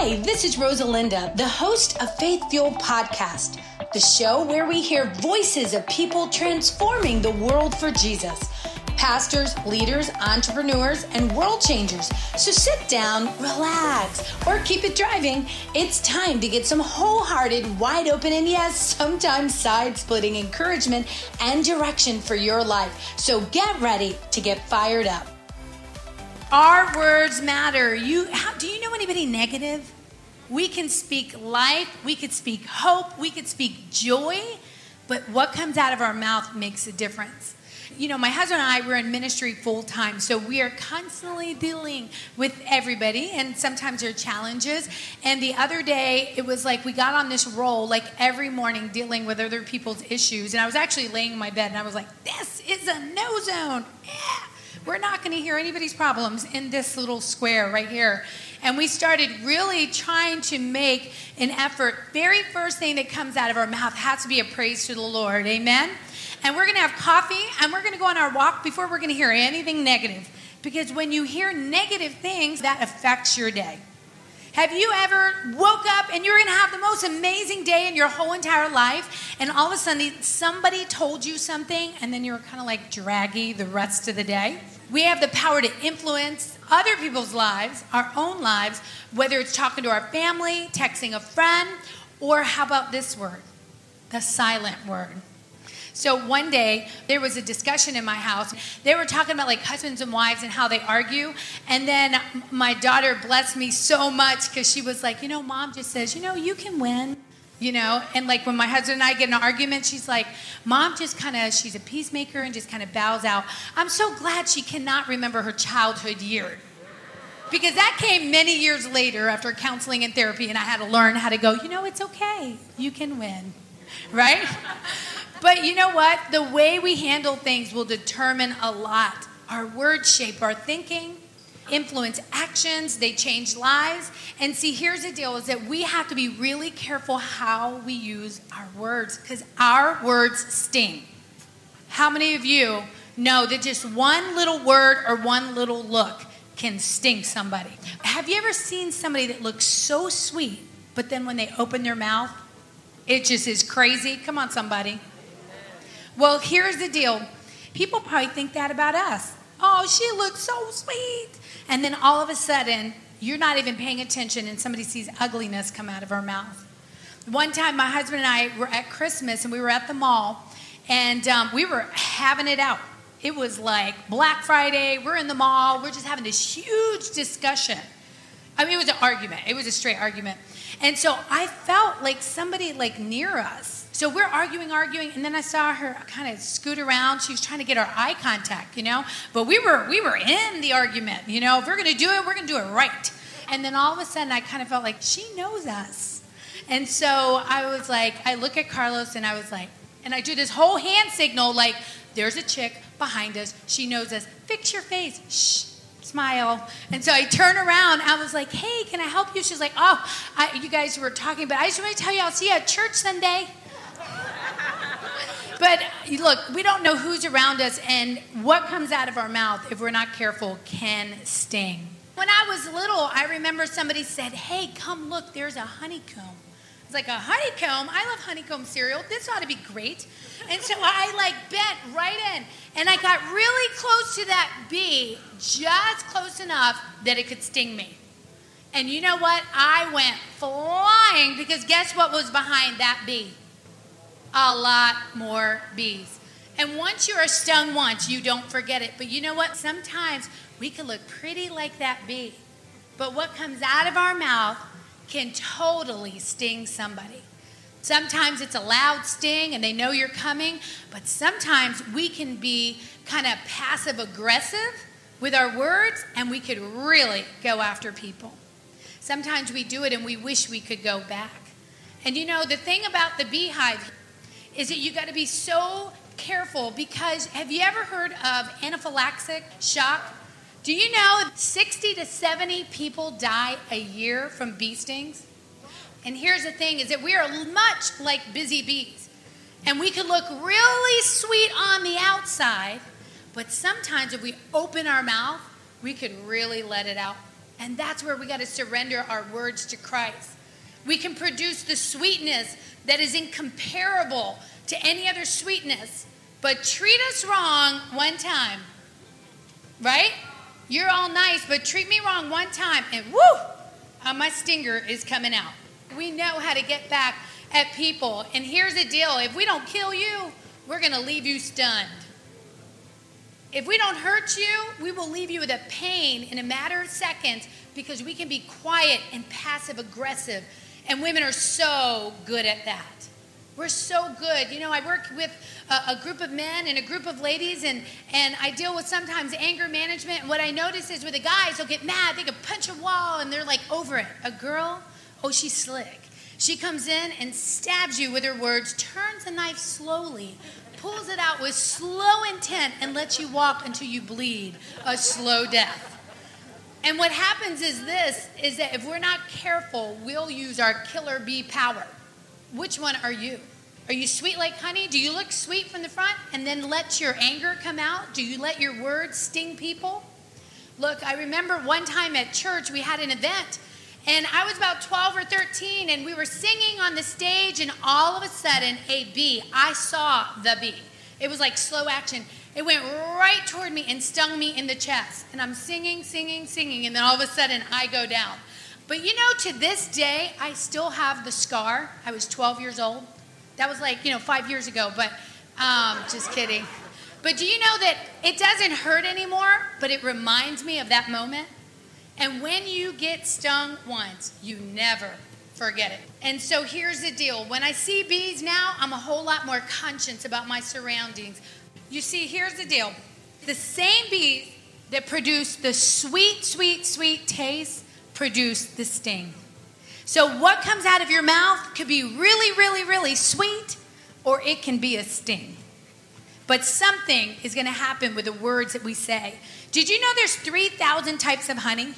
Hi, this is Rosalinda, the host of Faith Fuel Podcast, the show where we hear voices of people transforming the world for Jesus. Pastors, leaders, entrepreneurs, and world changers. So sit down, relax, or keep it driving. It's time to get some wholehearted, wide open, and yes, sometimes side splitting encouragement and direction for your life. So get ready to get fired up. Our words matter. You, how, do you know anybody negative? We can speak life, we could speak hope, we could speak joy, but what comes out of our mouth makes a difference you know, my husband and I were in ministry full time, so we are constantly dealing with everybody, and sometimes there are challenges. And the other day, it was like we got on this roll, like every morning, dealing with other people's issues. And I was actually laying in my bed, and I was like, "This is a no zone. Yeah, we're not going to hear anybody's problems in this little square right here." And we started really trying to make an effort. Very first thing that comes out of our mouth has to be a praise to the Lord. Amen and we're going to have coffee and we're going to go on our walk before we're going to hear anything negative. Because when you hear negative things, that affects your day. Have you ever woke up and you're going to have the most amazing day in your whole entire life, and all of a sudden somebody told you something, and then you're kind of like draggy the rest of the day? We have the power to influence other people's lives, our own lives, whether it's talking to our family, texting a friend, or how about this word? The silent word. So one day there was a discussion in my house. They were talking about like husbands and wives and how they argue. And then my daughter blessed me so much because she was like, you know, mom just says, you know, you can win. You know, and like when my husband and I get an argument, she's like, Mom just kind of, she's a peacemaker and just kind of bows out. I'm so glad she cannot remember her childhood year because that came many years later after counseling and therapy, and I had to learn how to go, you know, it's okay. You can win, right? But you know what? The way we handle things will determine a lot. Our words shape our thinking, influence actions, they change lives. And see, here's the deal is that we have to be really careful how we use our words because our words sting. How many of you know that just one little word or one little look can sting somebody? Have you ever seen somebody that looks so sweet, but then when they open their mouth, it just is crazy? Come on, somebody. Well, here's the deal people probably think that about us. Oh, she looks so sweet. And then all of a sudden, you're not even paying attention, and somebody sees ugliness come out of her mouth. One time, my husband and I were at Christmas, and we were at the mall, and um, we were having it out. It was like Black Friday, we're in the mall, we're just having this huge discussion. I mean, it was an argument, it was a straight argument. And so I felt like somebody like near us so we're arguing, arguing, and then I saw her kind of scoot around. She was trying to get our eye contact, you know. But we were we were in the argument, you know. If we're going to do it, we're going to do it right. And then all of a sudden, I kind of felt like she knows us. And so I was like, I look at Carlos, and I was like, and I do this whole hand signal, like, there's a chick behind us. She knows us. Fix your face. Shh smile. And so I turn around. I was like, hey, can I help you? She's like, oh, I, you guys were talking, but I just want to tell you, I'll see you at church Sunday. But look, we don't know who's around us, and what comes out of our mouth, if we're not careful, can sting. When I was little, I remember somebody said, Hey, come look, there's a honeycomb. It's like a honeycomb. I love honeycomb cereal. This ought to be great. And so I like bent right in, and I got really close to that bee, just close enough that it could sting me. And you know what? I went flying because guess what was behind that bee? A lot more bees. And once you are stung once, you don't forget it. But you know what? Sometimes we can look pretty like that bee. But what comes out of our mouth can totally sting somebody. Sometimes it's a loud sting and they know you're coming, but sometimes we can be kind of passive aggressive with our words and we could really go after people. Sometimes we do it and we wish we could go back. And you know, the thing about the beehive is that you got to be so careful because have you ever heard of anaphylactic shock? Do you know 60 to 70 people die a year from bee stings? And here's the thing is that we are much like busy bees. And we can look really sweet on the outside, but sometimes if we open our mouth, we could really let it out. And that's where we got to surrender our words to Christ. We can produce the sweetness that is incomparable to any other sweetness, but treat us wrong one time, right? You're all nice, but treat me wrong one time, and whoo, uh, my stinger is coming out. We know how to get back at people. And here's the deal if we don't kill you, we're going to leave you stunned. If we don't hurt you, we will leave you with a pain in a matter of seconds because we can be quiet and passive aggressive. And women are so good at that. We're so good. You know, I work with a, a, group of men and a group of ladies, and, and I deal with sometimes anger management. And what I notice is with the guys, they'll get mad, they can punch a wall, and they're like over it. A girl, oh, she's slick. She comes in and stabs you with her words, turns the knife slowly, pulls it out with slow intent, and lets you walk until you bleed a slow death. And what happens is this is that if we're not careful, we'll use our killer bee power. Which one are you? Are you sweet like honey? Do you look sweet from the front and then let your anger come out? Do you let your words sting people? Look, I remember one time at church we had an event and I was about 12 or 13, and we were singing on the stage, and all of a sudden, a bee, I saw the bee. It was like slow action. It went right toward me and stung me in the chest. And I'm singing, singing, singing, and then all of a sudden, I go down. But you know, to this day, I still have the scar. I was 12 years old. That was like, you know, five years ago, but um, just kidding. But do you know that it doesn't hurt anymore, but it reminds me of that moment? And when you get stung once, you never forget it. And so here's the deal when I see bees now, I'm a whole lot more conscious about my surroundings. You see, here's the deal the same bees that produce the sweet, sweet, sweet taste produce the sting. So, what comes out of your mouth could be really, really, really sweet, or it can be a sting. But something is going to happen with the words that we say. Did you know there's 3,000 types of honey?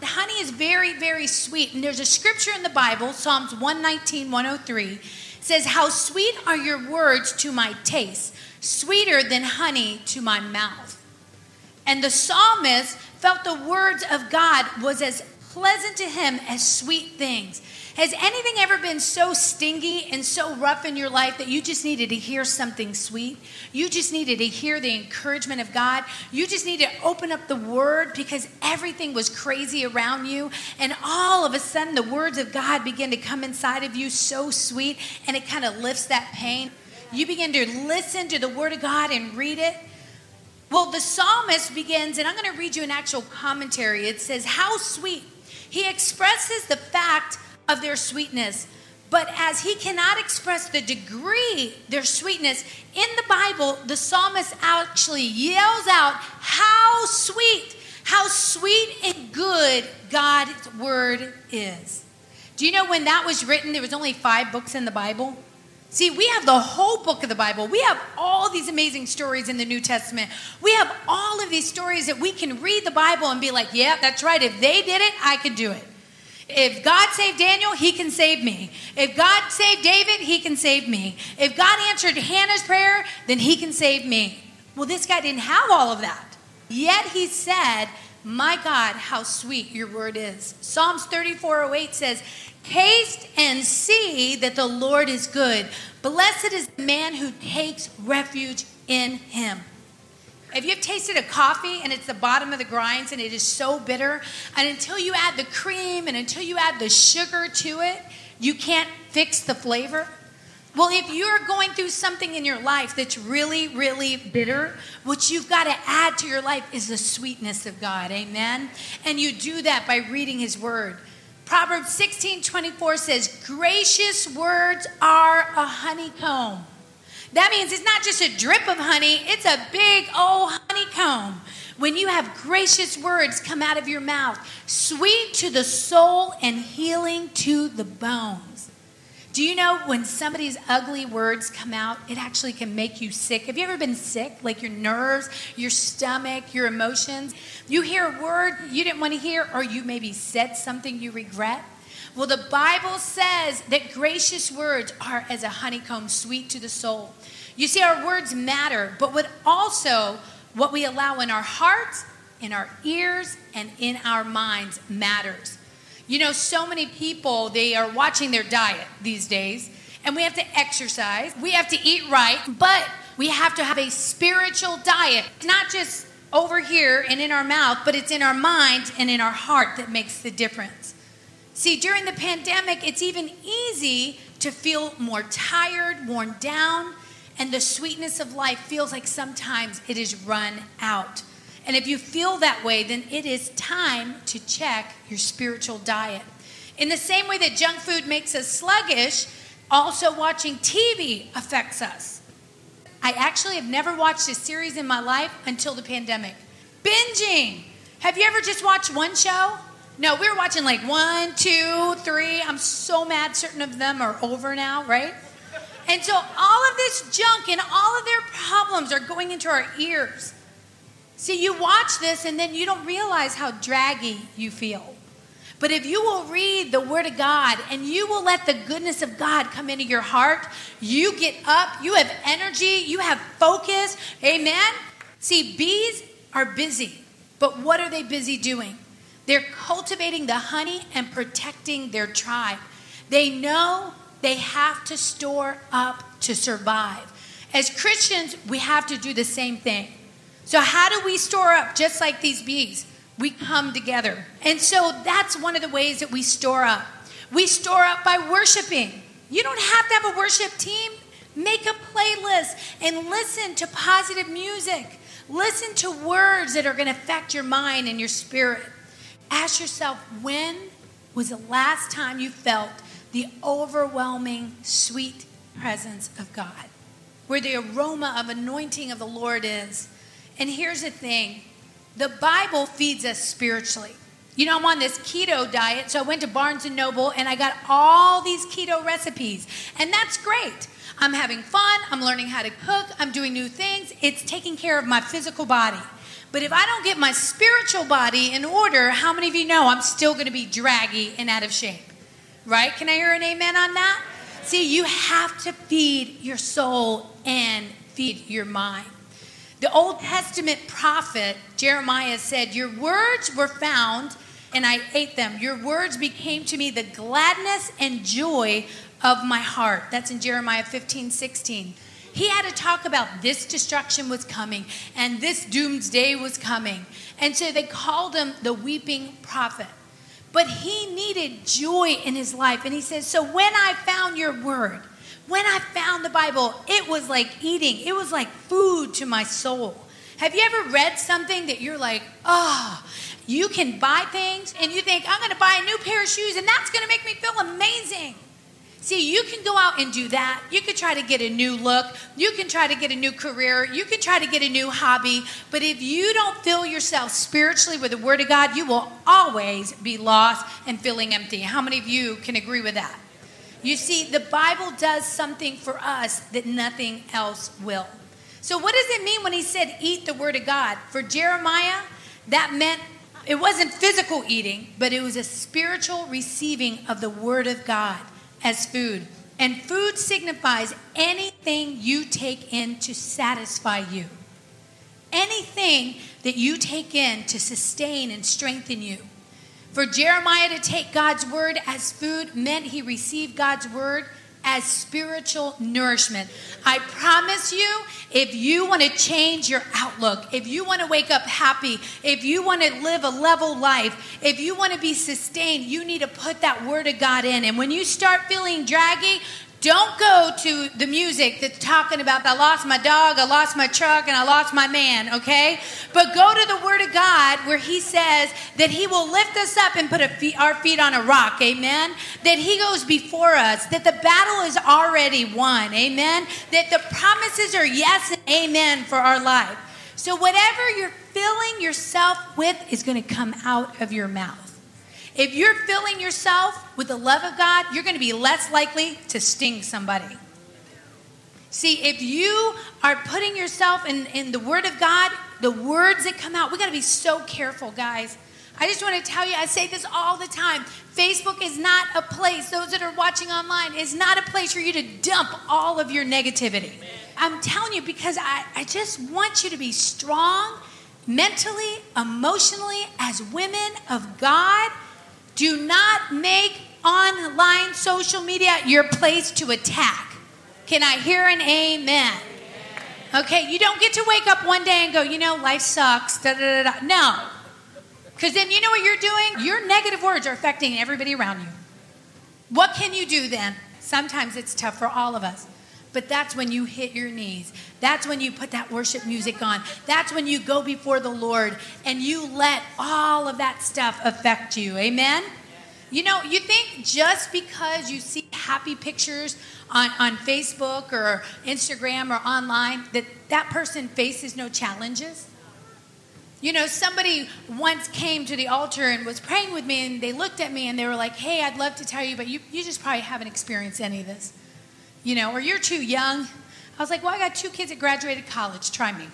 The honey is very, very sweet. And there's a scripture in the Bible, Psalms 119, 103, says, How sweet are your words to my taste, sweeter than honey to my mouth. And the psalmist felt the words of God was as pleasant to him as sweet things. Has anything ever been so stingy and so rough in your life that you just needed to hear something sweet? You just needed to hear the encouragement of God. You just needed to open up the word because everything was crazy around you. And all of a sudden, the words of God begin to come inside of you so sweet and it kind of lifts that pain. You begin to listen to the word of God and read it. Well, the psalmist begins, and I'm going to read you an actual commentary. It says, How sweet. He expresses the fact of their sweetness. But as he cannot express the degree their sweetness, in the Bible, the psalmist actually yells out, How sweet, how sweet and good God's word is. Do you know when that was written, there was only five books in the Bible? See, we have the whole book of the Bible. We have all these amazing stories in the New Testament. We have all of these stories that we can read the Bible and be like, yeah, that's right. If they did it, I could do it. If God saved Daniel, he can save me. If God saved David, he can save me. If God answered Hannah's prayer, then he can save me. Well, this guy didn't have all of that. Yet he said, My God, how sweet your word is. Psalms 34:08 says, Taste and see that the Lord is good. Blessed is the man who takes refuge in him. If you've tasted a coffee and it's the bottom of the grinds and it is so bitter, and until you add the cream and until you add the sugar to it, you can't fix the flavor. Well, if you're going through something in your life that's really, really bitter, what you've got to add to your life is the sweetness of God. Amen. And you do that by reading His Word. Proverbs 16 24 says, Gracious words are a honeycomb that means it's not just a drip of honey, it's a big old honeycomb. When you have gracious words come out of your mouth, sweet to the soul and healing to the bones. Do you know when somebody's ugly words come out, it actually can make you sick? Have you ever been sick? Like your nerves, your stomach, your emotions? You hear a word you didn't want to hear, or you maybe said something you regret? Well, the Bible says that gracious words are as a honeycomb, sweet to the soul. You see, our words matter, but what also what we allow in our hearts in our ears and in our minds matters. You know, so many people, they are watching their diet these days, and we have to exercise, we have to eat right, but we have to have a spiritual diet, not just over here and in our mouth, but it's in our mind and in our heart that makes the difference. See, during the pandemic, it's even easy to feel more tired, worn down, and the sweetness of life feels like sometimes it is run out. And if you feel that way, then it is time to check your spiritual diet. In the same way that junk food makes us sluggish, also watching TV affects us. I actually have never watched a series in my life until the pandemic. Binging. Have you ever just watched one show? No, we were watching like one, two, three. I'm so mad certain of them are over now, right? And so all of this junk and all of their problems are going into our ears. See, you watch this and then you don't realize how draggy you feel. But if you will read the Word of God and you will let the goodness of God come into your heart, you get up, you have energy, you have focus. Amen? See, bees are busy, but what are they busy doing? They're cultivating the honey and protecting their tribe. They know they have to store up to survive. As Christians, we have to do the same thing. So, how do we store up just like these bees? We come together. And so that's one of the ways that we store up. We store up by worshiping. You don't have to have a worship team. Make a playlist and listen to positive music. Listen to words that are going to affect your mind and your spirit. Ask yourself when was the last time you felt the overwhelming sweet presence of God? Where the aroma of anointing of the Lord is. And here's the thing the Bible feeds us spiritually. You know, I'm on this keto diet, so I went to Barnes and Noble and I got all these keto recipes. And that's great. I'm having fun, I'm learning how to cook, I'm doing new things. It's taking care of my physical body. But if I don't get my spiritual body in order, how many of you know I'm still going to be draggy and out of shape? Right? Can I hear an amen on that? See, you have to feed your soul and feed your mind. The Old Testament prophet Jeremiah said, Your words were found, and I ate them. Your words became to me the gladness and joy of my heart. That's in Jeremiah 15, 16. He had to talk about this destruction was coming and this doomsday was coming. And so they called him the weeping prophet. But he needed joy in his life. And he says, So when I found your word, when I found the Bible, it was like eating, it was like food to my soul. Have you ever read something that you're like, oh, you can buy things and you think, I'm going to buy a new pair of shoes and that's going to make me feel amazing? See, you can go out and do that. You can try to get a new look. You can try to get a new career. You can try to get a new hobby. But if you don't fill yourself spiritually with the Word of God, you will always be lost and feeling empty. How many of you can agree with that? You see, the Bible does something for us that nothing else will. So, what does it mean when he said, eat the word of God? For Jeremiah, that meant it wasn't physical eating, but it was a spiritual receiving of the word of God as food. And food signifies anything you take in to satisfy you, anything that you take in to sustain and strengthen you. For Jeremiah to take God's word as food meant he received God's word as spiritual nourishment. I promise you, if you want to change your outlook, if you want to wake up happy, if you want to live a level life, if you want to be sustained, you need to put that word of God in. And when you start feeling draggy, don't go to the music that's talking about I lost my dog, I lost my truck, and I lost my man, okay? But go to the Word of God where He says that He will lift us up and put our feet on a rock, amen? That He goes before us, that the battle is already won, amen? That the promises are yes and amen for our life. So whatever you're filling yourself with is going to come out of your mouth. If you're filling yourself with the love of God, you're going to be less likely to sting somebody. See, if you are putting yourself in, in the Word of God, the words that come out, we got to be so careful, guys. I just want to tell you, I say this all the time. Facebook is not a place, those that are watching online, is not a place for you to dump all of your negativity. I'm telling you because I, I just want you to be strong mentally, emotionally, as women of God, do not make online social media your place to attack. Can I hear an amen? Okay, you don't get to wake up one day and go, you know, life sucks. Da, da, da, da. No. Because then you know what you're doing? Your negative words are affecting everybody around you. What can you do then? Sometimes it's tough for all of us. But that's when you hit your knees. That's when you put that worship music on. That's when you go before the Lord and you let all of that stuff affect you. Amen? You know, you think just because you see happy pictures on, on Facebook or Instagram or online that that person faces no challenges? You know, somebody once came to the altar and was praying with me, and they looked at me and they were like, Hey, I'd love to tell you, but you, you just probably haven't experienced any of this. You know, or you're too young. I was like, Well, I got two kids that graduated college. Try me.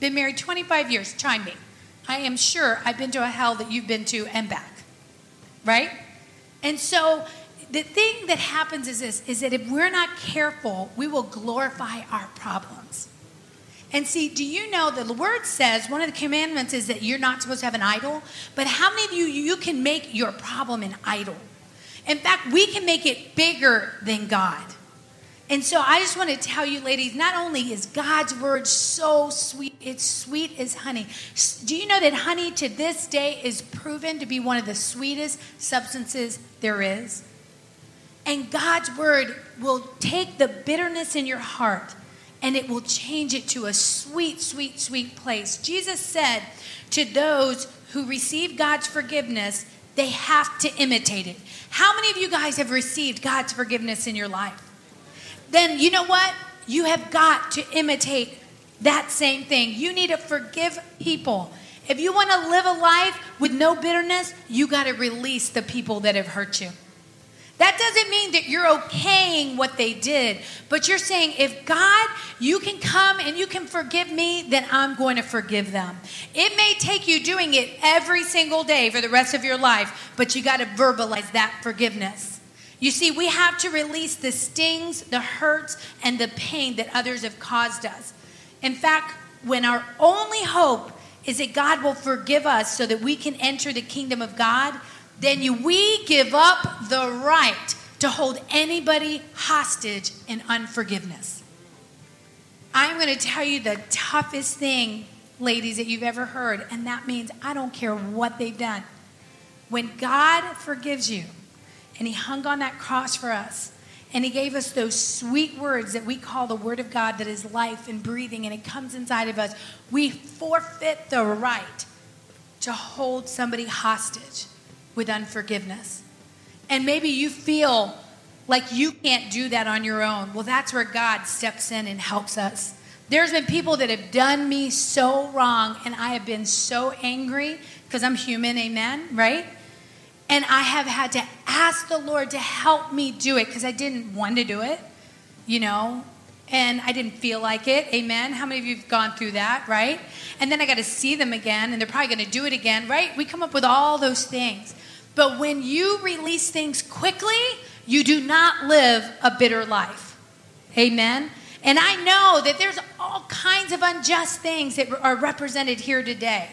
Been married 25 years. Try me. I am sure I've been to a hell that you've been to and back right? And so the thing that happens is this is that if we're not careful, we will glorify our problems. And see, do you know that the word says one of the commandments is that you're not supposed to have an idol? But how many of you you can make your problem an idol? In fact, we can make it bigger than God. And so I just want to tell you, ladies, not only is God's word so sweet, it's sweet as honey. Do you know that honey to this day is proven to be one of the sweetest substances there is? And God's word will take the bitterness in your heart and it will change it to a sweet, sweet, sweet place. Jesus said to those who receive God's forgiveness, they have to imitate it. How many of you guys have received God's forgiveness in your life? Then you know what? You have got to imitate that same thing. You need to forgive people. If you want to live a life with no bitterness, you got to release the people that have hurt you. That doesn't mean that you're okaying what they did, but you're saying, if God, you can come and you can forgive me, then I'm going to forgive them. It may take you doing it every single day for the rest of your life, but you got to verbalize that forgiveness. You see, we have to release the stings, the hurts, and the pain that others have caused us. In fact, when our only hope is that God will forgive us so that we can enter the kingdom of God, then we give up the right to hold anybody hostage in unforgiveness. I'm going to tell you the toughest thing, ladies, that you've ever heard, and that means I don't care what they've done. When God forgives you, and he hung on that cross for us. And he gave us those sweet words that we call the word of God that is life and breathing, and it comes inside of us. We forfeit the right to hold somebody hostage with unforgiveness. And maybe you feel like you can't do that on your own. Well, that's where God steps in and helps us. There's been people that have done me so wrong, and I have been so angry because I'm human, amen, right? And I have had to ask the Lord to help me do it because I didn't want to do it, you know, and I didn't feel like it. Amen. How many of you have gone through that, right? And then I got to see them again, and they're probably going to do it again, right? We come up with all those things. But when you release things quickly, you do not live a bitter life. Amen. And I know that there's all kinds of unjust things that are represented here today.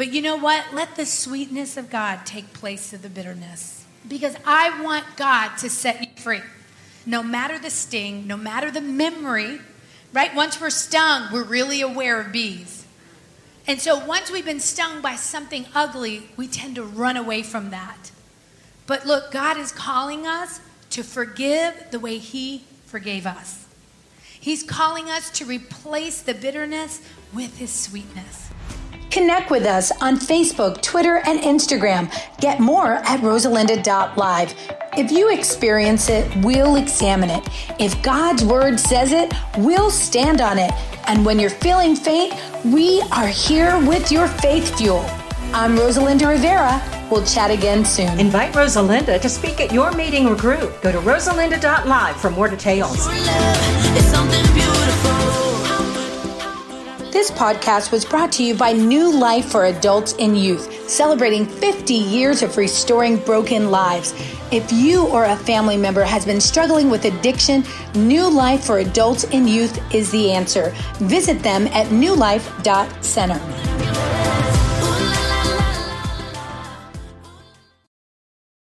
But you know what? Let the sweetness of God take place of the bitterness. Because I want God to set you free. No matter the sting, no matter the memory, right? Once we're stung, we're really aware of bees. And so once we've been stung by something ugly, we tend to run away from that. But look, God is calling us to forgive the way He forgave us. He's calling us to replace the bitterness with His sweetness. Connect with us on Facebook, Twitter, and Instagram. Get more at rosalinda.live. If you experience it, we'll examine it. If God's word says it, we'll stand on it. And when you're feeling faint, we are here with your faith fuel. I'm Rosalinda Rivera. We'll chat again soon. Invite Rosalinda to speak at your meeting or group. Go to rosalinda.live for more details. This podcast was brought to you by New Life for Adults and Youth, celebrating 50 years of restoring broken lives. If you or a family member has been struggling with addiction, New Life for Adults and Youth is the answer. Visit them at newlife.center.